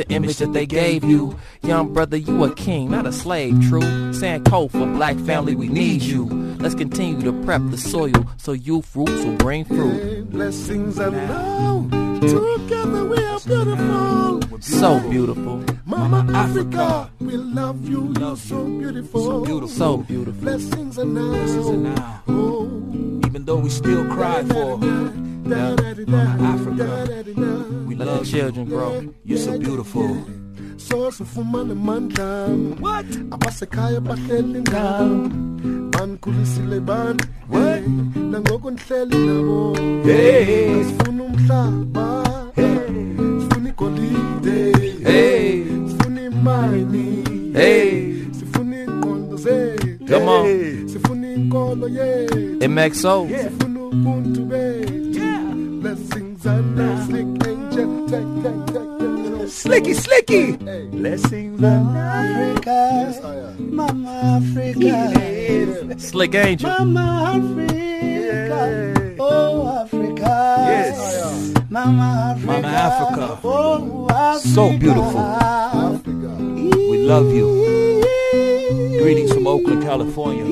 the image that they gave you. Young brother, you a king, not a slave, true. Code for black family, we need you. Let's continue to prep the soil so youth roots will bring fruit. Blessings and love, together we are beautiful. So beautiful. Mama Africa, we love you, you're so beautiful. So beautiful. So beautiful. Blessings and now, Blessings and now. Oh. Even though we still cry for Africa, we love children grow. You're so beautiful. source ufumane mandla What? abasekhaya bahleli ngam bankhulisile bantu What? nangoku ndihleli nabo Hey. sifuna umhlaba sifuna igolide Hey. sifuna imayini Hey. sifuna zethu Come on. sifuna inkolo yethu MXO. sifuna Slicky, slicky. Hey. Blessings on Africa. Yes, I am. Mama Africa. Slick Angel. Mama Africa. Oh, Africa. Yes. Mama Africa. Mama Africa. Oh, Africa. So beautiful. Africa. We love you. Greetings from Oakland, California.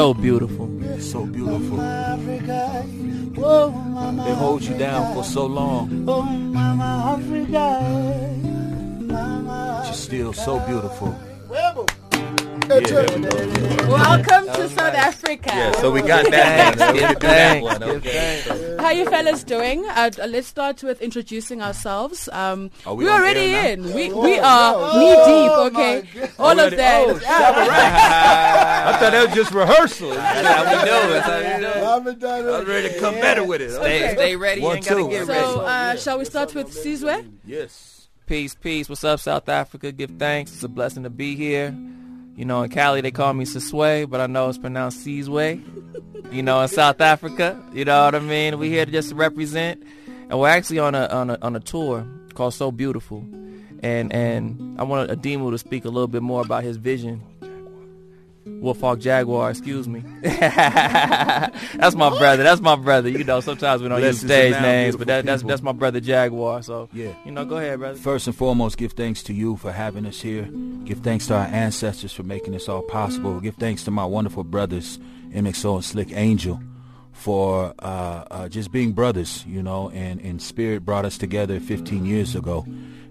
So beautiful. So beautiful. They hold you down for so long. Oh, but you're still so beautiful. Welcome to South Africa. Yeah, so we got that one. So we Give do that thanks. one. Okay. How you fellas doing? Uh, let's start with introducing ourselves. Um, Are we we're already in. We we are knee deep. Okay, all of that. I thought that was just rehearsal. That's how we do it. That's how we do it. haven't done I was ready to come better with it. Stay, stay ready. You One, ain't gotta two. get ready. so, uh, shall we start with Sizwe? Yes. Peace, peace. What's up, South Africa? Give thanks. It's a blessing to be here. You know, in Cali they call me Siswe, but I know it's pronounced Seasway. You know, in South Africa, you know what I mean. We here to just represent, and we're actually on a on a on a tour called So Beautiful, and and I want Adimu to speak a little bit more about his vision. Wolfhawk Jaguar, excuse me. that's my brother. That's my brother. You know, sometimes we don't use Blessings stage now, names, but that, that's that's my brother Jaguar. So Yeah. you know, go ahead, brother. First and foremost, give thanks to you for having us here. Give thanks to our ancestors for making this all possible. Give thanks to my wonderful brothers, MXO and Slick Angel, for uh, uh, just being brothers, you know, and, and Spirit brought us together 15 years ago.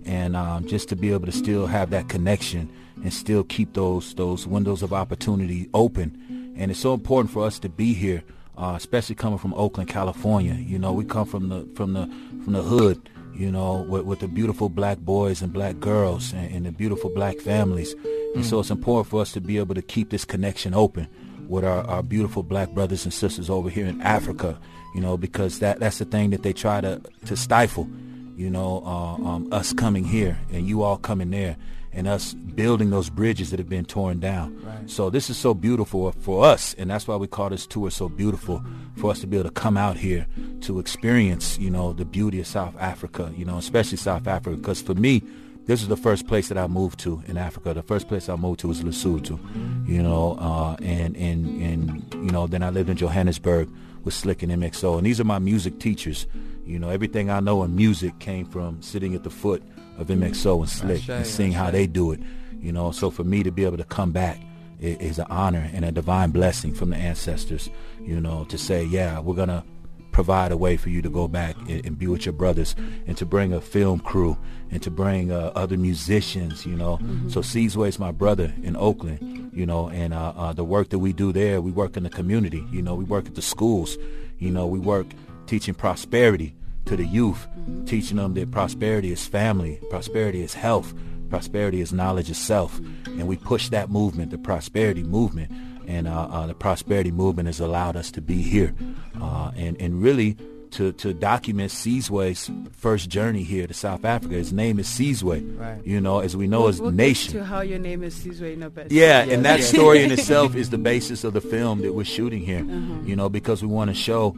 And um, just to be able to still have that connection and still keep those those windows of opportunity open. And it's so important for us to be here, uh, especially coming from Oakland, California. You know, we come from the from the from the hood you know, with, with the beautiful black boys and black girls and, and the beautiful black families. And so it's important for us to be able to keep this connection open with our, our beautiful black brothers and sisters over here in Africa, you know, because that, that's the thing that they try to, to stifle, you know, uh, um, us coming here and you all coming there and us building those bridges that have been torn down. So this is so beautiful for us, and that's why we call this tour so beautiful for us to be able to come out here to experience, you know, the beauty of South Africa, you know, especially South Africa. Because for me, this is the first place that I moved to in Africa. The first place I moved to was Lesotho, you know, uh, and and and you know, then I lived in Johannesburg with Slick and MXO, and these are my music teachers. You know, everything I know in music came from sitting at the foot of MXO and Slick and seeing how they do it. You know, so for me to be able to come back is an honor and a divine blessing from the ancestors. You know, to say, yeah, we're gonna provide a way for you to go back and, and be with your brothers and to bring a film crew and to bring uh, other musicians, you know. So Seasway is my brother in Oakland, you know, and uh, uh, the work that we do there, we work in the community, you know, we work at the schools, you know, we work teaching prosperity to the youth, teaching them that prosperity is family, prosperity is health, prosperity is knowledge of self. And we push that movement, the prosperity movement. And uh, uh, the prosperity movement has allowed us to be here. Uh, and, and really to, to document Seasway's first journey here to South Africa. His name is Seasway. Right. You know, as we know, as We'll get nation. to how your name is Sizwe in a bit. Yeah, and that story in itself is the basis of the film that we're shooting here. You know, because we want to show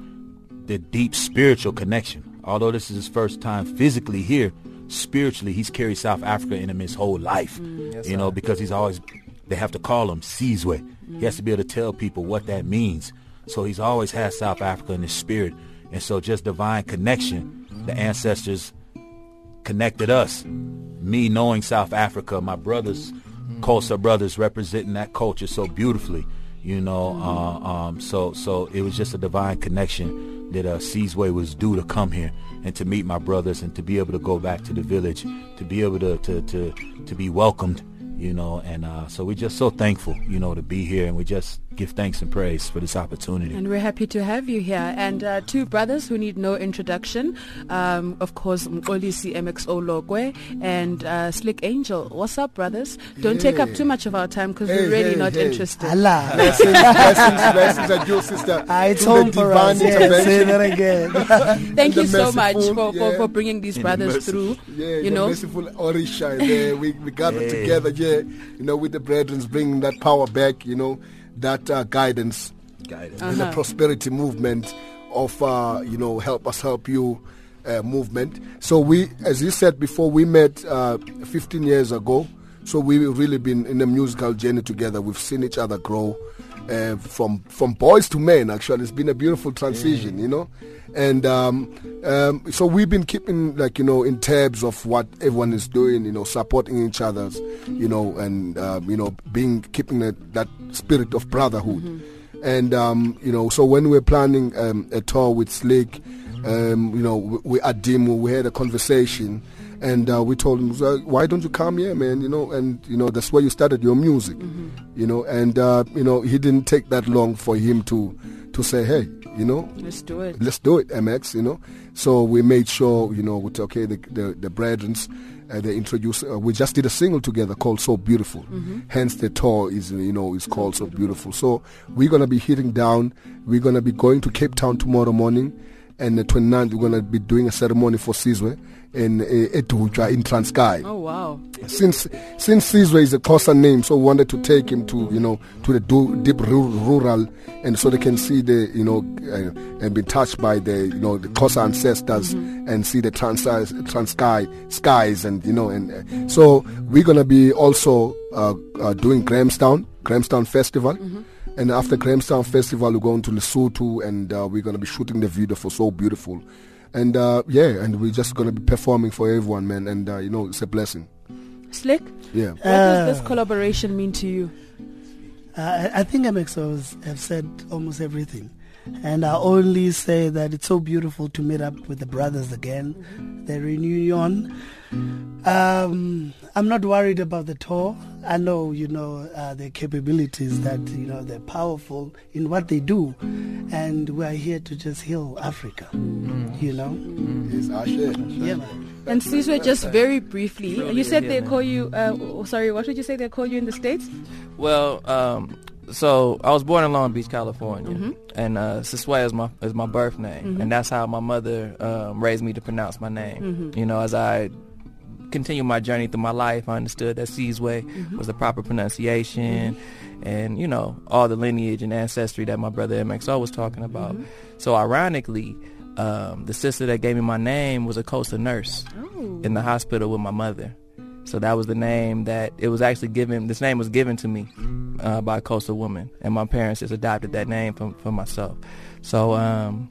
the deep spiritual connection. Although this is his first time physically here, spiritually he's carried South Africa in him his whole life. Mm. you know, because he's always they have to call him Sizwe. He has to be able to tell people what that means. So he's always had South Africa in his spirit. And so just divine connection, the ancestors connected us. Me knowing South Africa, my brothers, Xhosa brothers representing that culture so beautifully, you know. Uh, um, so so it was just a divine connection that uh, Seasway was due to come here and to meet my brothers and to be able to go back to the village, to be able to to to, to be welcomed, you know. And uh, so we're just so thankful, you know, to be here, and we just give thanks and praise for this opportunity. And we're happy to have you here. And uh, two brothers who need no introduction. Um, of course, Olisi MXO Logwe and uh, Slick Angel. What's up, brothers? Don't take up too much of our time because Hey, we're really hey, not hey. interested. Allah. blessings, blessings, blessings at you, sister. Ah, it's to home for us. Yes, say intervention. that again. Thank you so much for, for, yeah. for bringing these And brothers merciful. through. Yeah, you know, merciful Orisha there. We, we gathered Yeah. together, yeah, you know, with the brethren, bringing that power back, you know, that uh, guidance Guidance. in the prosperity movement of, uh, you know, help us help you uh, movement. So we, as you said before, we met uh, 15 years ago. So we've really been in a musical journey together. We've seen each other grow uh, from from boys to men. Actually, it's been a beautiful transition, you know. And um, um, so we've been keeping like you know in tabs of what everyone is doing, you know, supporting each other's, you know, and uh, you know being keeping that, that spirit of brotherhood. And um, you know, so when we're planning um, a tour with Slick, um, you know, we, we at Demo, we had a conversation, and uh, we told him, "Why don't you come here, man?" You know, and you know that's where you started your music, you know, and uh, you know he didn't take that long for him to to say, "Hey, you know, let's do it. let's do it, MX, you know. So we made sure, you know, with okay, the the, the brethrens, uh, they introduced. Uh, we just did a single together called "So Beautiful." Hence, the tour is, you know, is called "So Beautiful." So we're gonna be hitting down. We're gonna be going to Cape Town tomorrow morning, and the 29th we're gonna be doing a ceremony for Sizwe in Etuja in Transkei Oh, wow. since since Sizwe is a Xhosa name, so we wanted to take him to you know to the deep rural, and so they can see the you know uh, and be touched by the you know the Xhosa ancestors and see the trans Transkei skies and you know and uh, so we're gonna be also uh, uh, doing Grahamstown Grahamstown Festival. And after Grahamstown Festival, we're going to Lesotho, and uh, we're going to be shooting the video for So Beautiful, and uh, yeah, and we're just going to be performing for everyone, man. And uh, you know, it's a blessing. Slick, Yeah. what does this Uh, collaboration mean to you? Uh, I I think MXOs have said almost everything. And I only say that it's so beautiful to meet up with the brothers again, the reunion. Um, I'm not worried about the tour. I know, you know, uh, their capabilities that, you know, they're powerful in what they do. And we're here to just heal Africa, you know? Yes, Ashe. Yeah, man. And Sizwe, just very briefly, you said they call you, uh, oh, sorry, what did you say they call you in the States? Well, um, so I was born in Long Beach, California, and uh, is my is my birth name, and that's how my mother um, raised me to pronounce my name. You know, as I continue my journey through my life, I understood that Seasway was the proper pronunciation, and you know all the lineage and ancestry that my brother MXO was talking about. So ironically. Um, the sister that gave me my name was a Xhosa nurse in the hospital with my mother. So that was the name that it was actually given. This name was given to me uh, by a coastal woman, and my parents just adopted that name for for myself. So, um,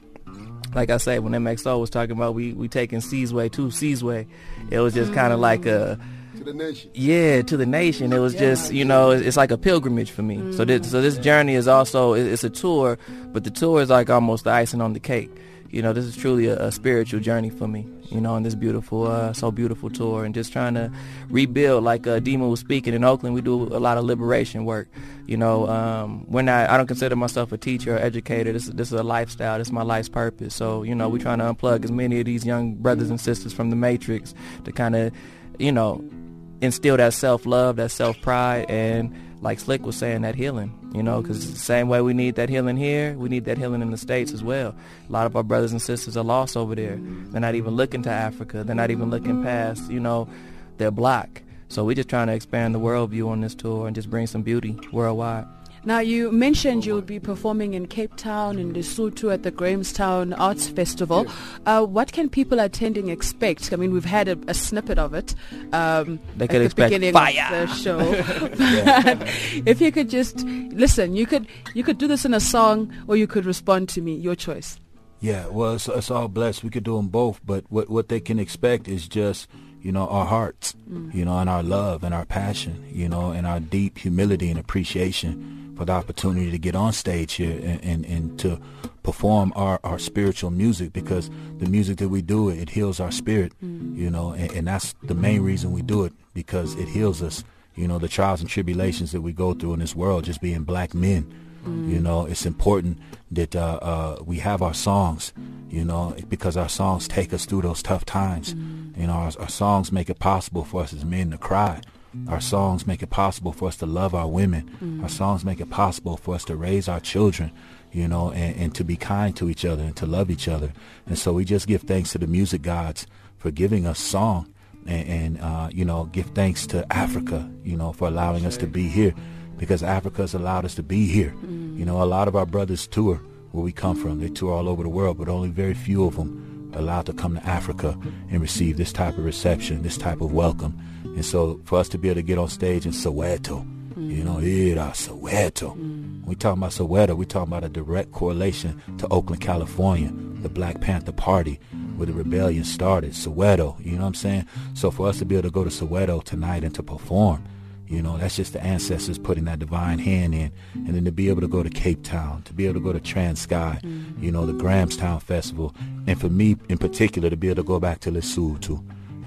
like I say, when MXO was talking about we we taking Seasway to Seasway, it was just kind of like a To the nation. yeah to the nation. It was just you know it's like a pilgrimage for me. So this so this journey is also it's a tour, but the tour is like almost the icing on the cake. You know, this is truly a, a spiritual journey for me. You know, on this beautiful, uh, so beautiful tour, and just trying to rebuild. Like uh, Dima was speaking in Oakland, we do a lot of liberation work. You know, um, we're not. I don't consider myself a teacher or educator. This this is a lifestyle. This is my life's purpose. So you know, we're trying to unplug as many of these young brothers and sisters from the matrix to kind of, you know, instill that self-love, that self-pride, and like Slick was saying, that healing, you know, because the same way we need that healing here, we need that healing in the States as well. A lot of our brothers and sisters are lost over there. They're not even looking to Africa. They're not even looking past, you know, their block. So we're just trying to expand the worldview on this tour and just bring some beauty worldwide. Now, you mentioned you'll be performing in Cape Town, in Lesotho at the Grahamstown Arts Festival. Uh, what can people attending expect? I mean, we've had a, a snippet of it um, They at the expect beginning fire. of the show. If you could just listen, you could you could do this in a song, or you could respond to me. Your choice. Yeah, well, it's, it's all blessed. We could do them both, but what what they can expect is just you know our hearts, you know, and our love and our passion, you know, and our deep humility and appreciation for the opportunity to get on stage here and and, and to perform our, our spiritual music because the music that we do it heals our spirit, you know, and, and that's the main reason we do it because it heals us. You know, the trials and tribulations that we go through in this world, just being black men. You know, it's important that uh, uh, we have our songs, you know, because our songs take us through those tough times. You know, our, our songs make it possible for us as men to cry. Our songs make it possible for us to love our women. Our songs make it possible for us to raise our children, you know, and, and to be kind to each other and to love each other. And so we just give thanks to the music gods for giving us song and, and uh, you know, give thanks to Africa, you know, for allowing us to be here because Africa has allowed us to be here. You know, a lot of our brothers tour where we come from. They tour all over the world, but only very few of them are allowed to come to Africa and receive this type of reception, this type of welcome. And so for us to be able to get on stage in Soweto, you know, mm. Ira, Soweto. When we talking about Soweto, we talking about a direct correlation to Oakland, California, the Black Panther Party, where the rebellion started. Soweto, you know what I'm saying? So for us to be able to go to Soweto tonight and to perform, you know, that's just the ancestors putting that divine hand in. And then to be able to go to Cape Town, to be able to go to Transkei, mm. you know, the Grahamstown Festival. And for me in particular, to be able to go back to Lesotho,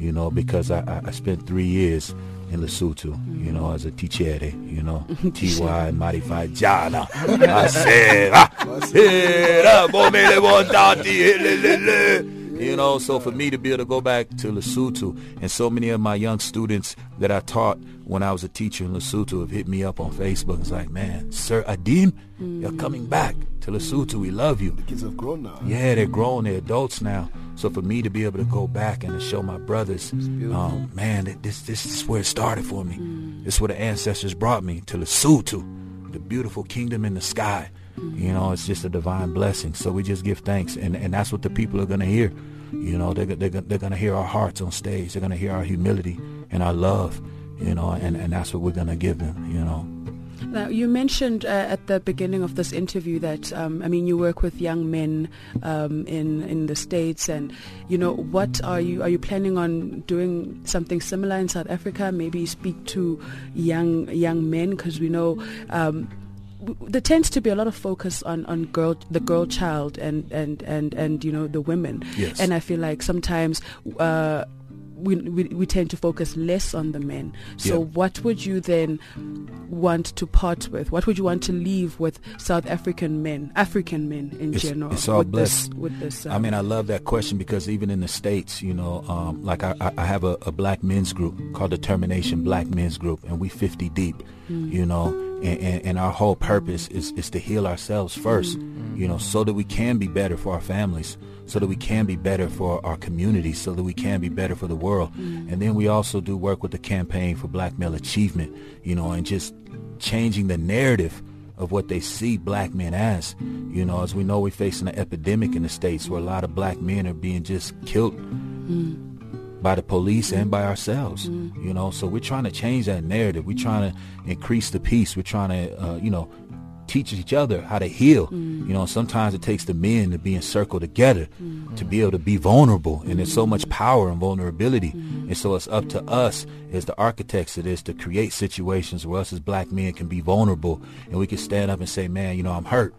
you know, because I, I, spent three years in Lesotho, you know, as a tichere, you know, T.Y. Modified Jana. I said, ah, You know, so for me to be able to go back to Lesotho, and so many of my young students that I taught when I was a teacher in Lesotho have hit me up on Facebook. It's like, man, Sir Adim, you're coming back to Lesotho. We love you. The kids have grown now. Yeah, they're grown, they're adults now. So for me to be able to go back and to show my brothers, um, man, that this this is where it started for me. This is where the ancestors brought me to Lesotho, the beautiful kingdom in the sky. You know, it's just a divine blessing. So we just give thanks, and and that's what the people are gonna hear. You know, they're they're, they're gonna hear our hearts on stage. They're gonna hear our humility and our love. You know, and and that's what we're gonna give them. You know. Now, you mentioned uh, at the beginning of this interview that um, I mean you work with young men um, in in the states, and you know what are you are you planning on doing something similar in South Africa? Maybe speak to young young men because we know. Um, there tends to be a lot of focus on, on girl the girl child and, and, and, and you know the women Yes. and I feel like sometimes uh, we, we we tend to focus less on the men. So Yeah. what would you then want to part with? What would you want to leave with South African men, African men in It's- general? it's all with blessed. This, with this, I um, mean, I love that question because even in the states, you know, um, like I, I I have a, a black men's group called Determination Black Men's Group, and we 50 deep, you know, and, and, and our whole purpose is, is to heal ourselves first, you know, so that we can be better for our families, so that we can be better for our community, so that we can be better for the world. Mm. And then we also do work with the campaign for black male achievement, you know, and just changing the narrative of what they see black men as. You know, as we know, we're facing an epidemic in the states where a lot of black men are being just killed mm. By the police and by mm-hmm. ourselves. Mm-hmm. You know, so we're trying to change that narrative. We're trying to increase the peace. We're trying to, uh, you know, teach each other how to heal. Mm. You know, sometimes it takes the men to be in circle together mm. to be able to be vulnerable. And there's so mm. much power and vulnerability. And so it's up to us as the architects of this to create situations where us as black men can be vulnerable and we can stand up and say, man, you know, I'm hurt.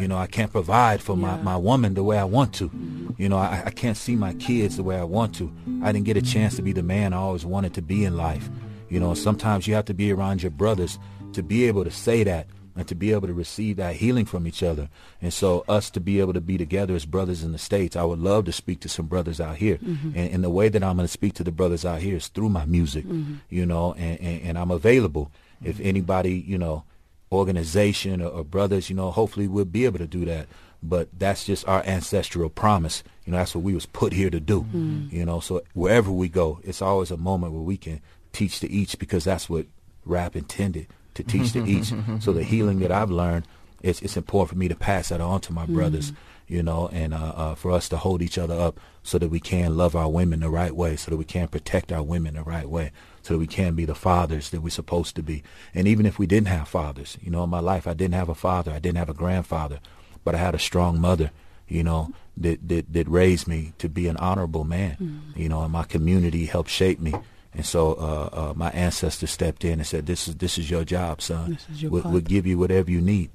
You know, I can't provide for my, Yeah. my woman the way I want to. You know, I, I can't see my kids the way I want to. I didn't get a chance to be the man I always wanted to be in life. You know, sometimes you have to be around your brothers to be able to say that and to be able to receive that healing from each other. And so us to be able to be together as brothers in the States, I would love to speak to some brothers out here. Mm-hmm. And, and the way that I'm going to speak to the brothers out here is through my music, mm-hmm. you know, and, and, and I'm available. If anybody, you know, organization or, or brothers, you know, hopefully we'll be able to do that. But that's just our ancestral promise. You know, that's what we was put here to do. You know, so wherever we go, it's always a moment where we can teach to each because that's what rap intended to teach to each. So the healing that I've learned, it's it's important for me to pass that on to my brothers, you know, and uh, uh, for us to hold each other up so that we can love our women the right way, so that we can protect our women the right way, so that we can be the fathers that we're supposed to be. And even if we didn't have fathers, you know, in my life I didn't have a father, I didn't have a grandfather, but I had a strong mother, you know, that that, that raised me to be an honorable man, you know, and my community helped shape me. And so uh, uh, my ancestors stepped in and said, "This is this is your job, son. This is your we'll, we'll give you whatever you need.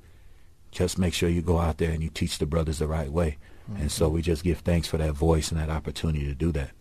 Just make sure you go out there and you teach the brothers the right way." And so we just give thanks for that voice and that opportunity to do that.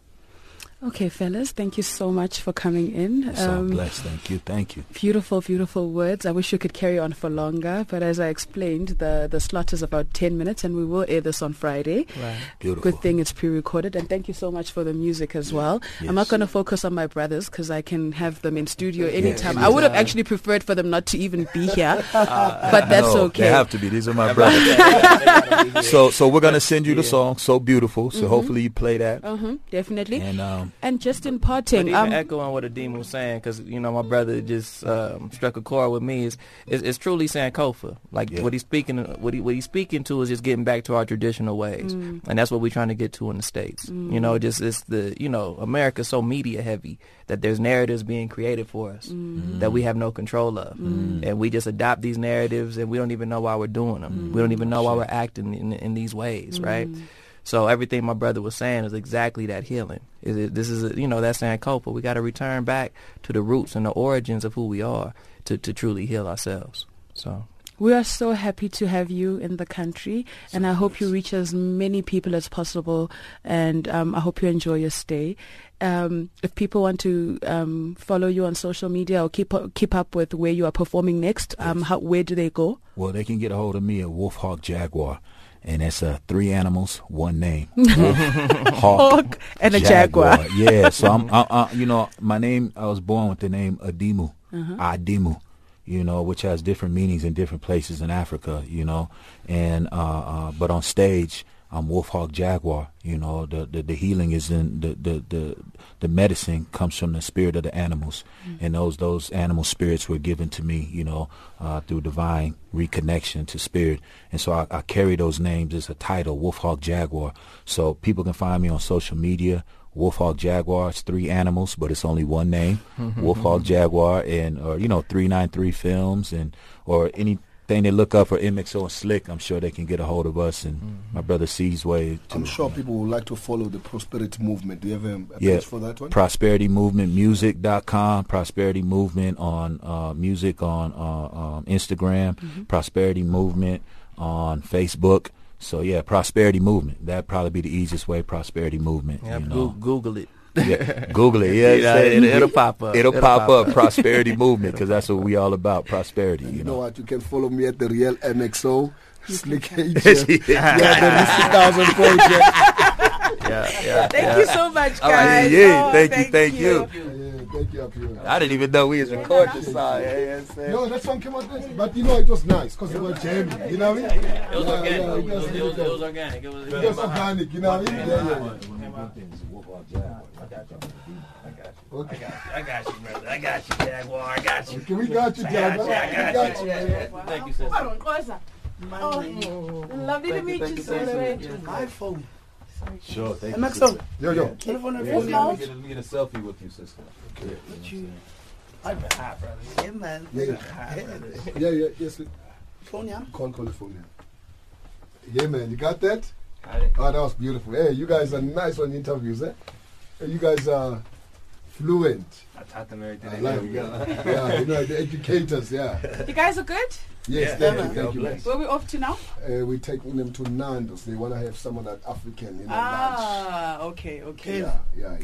Okay, fellas, thank you so much for coming in. So Um, blessed. Thank you. Thank you. Beautiful, beautiful words. I wish you could carry on for longer, but as I explained, the, the slot is about 10 minutes and we will air this on Friday. Right. Beautiful. Good thing it's pre-recorded and thank you so much for the music as well. I'm not going to focus on my brothers because I can have them in studio anytime. I would have actually preferred for them not to even be here, but that's No, okay. They have to be. These are my brothers. so so we're gonna send you the song. So beautiful. Mm-hmm. So hopefully you play that. uh-huh, definitely. And um, And just in But parting, even um, echoing what Adim was saying, because you know my brother just um, struck a chord with me. Is is, is truly Sankofa. Like Yeah. what he's speaking, what he what he's speaking to is just getting back to our traditional ways, Mm. and that's what we're trying to get to in the states. You know, just it's the you know America's so media heavy that there's narratives being created for us Mm. that we have no control of, and we just adopt these narratives and we don't even know why we're doing them. We don't even know why we're acting in, in these ways, right? So everything my brother was saying is exactly that healing. Is it, this is a, you know that's Sankofa. We got to return back to the roots and the origins of who we are to to truly heal ourselves. So We are so happy to have you in the country, and I hope you reach as many people as possible. And um, I hope you enjoy your stay. Um, if people want to um, follow you on social media or keep keep up with where you are performing next, um, how, where do they go? well, they can get a hold of me at Wolf Hawk Jaguar, and it's uh, three animals, one name. Wolf, Hawk, Hawk and a jaguar. yeah. So I'm, I, I, you know, my name. I was born with the name Adimu, Adimu. You know, which has different meanings in different places in Africa. You know, and uh, uh, but on stage. I'm Wolf Hawk Jaguar. You know, the, the, the healing is in the, the, the, the medicine comes from the spirit of the animals. And those those animal spirits were given to me, you know, uh, through divine reconnection to spirit. And so I, I carry those names as a title, Wolf Hawk Jaguar. So people can find me on social media. Wolf Hawk Jaguar. It's three animals, but it's only one name. Wolf Hawk Jaguar and or you know, three nine three films and or any thing they look up for MXO and Slick, I'm sure they can get a hold of us and my brother Seasway. Too. I'm sure people would like to follow the prosperity movement. Do you have a, a Yeah. page for that one? Prosperity Movement Music.com, Prosperity Movement on uh, music on uh, um, Instagram, Prosperity Movement on Facebook. So yeah, Prosperity Movement. That'd probably be the easiest way. Prosperity Movement. yeah, you know. Google it. Yeah, Google it. Yeah, Yeah, say- it'll- it'll pop up. It'll, It'll pop, pop up. up. Prosperity Movement because that's what we all about. Prosperity. You you know know. what? You can follow me at the real MXO. Slick Angel. yeah, the Mr. Thousand Project. Yeah, yeah. Thank you so much, All right, guys. yeah, Oh, thank you, thank you. Yeah, thank you up here. I didn't even know we was recording this song. No, that song came out nice. But you know, it was nice because it was jamming. You know what I mean? It was Yeah, organic. yeah, It was, it it it organic. It was, It was organic, you know what I mean? Yeah, yeah. Okay. I got you, I got you, brother. I got you, Jaguar. I got you. Okay, we got you, Jaguar. We got you. Thank you, sister. Lovely to meet you, sir. My phone. Sure, thank you. MXO. Yo, yo. Telephone and Yes, phone. Lord. Let me get a selfie with you, sister. Okay. Yeah, man. Yeah, yeah. Yeah, yeah, yes. Phone, yeah. Call, call the phone now. Yeah, man, you got that? Got it. Oh, that was beautiful. Hey, you guys are nice on interviews, eh? Hey, You guys are fluent. I taught them I everything. like it. Yeah, you know, the educators, yeah. You guys are good? Yes, Yeah. thank you, thank you. Where are we off to now? Uh, we're taking them to Nando's. They want to have some of that African, you know, lunch. Ah, okay, okay. Yeah, yeah.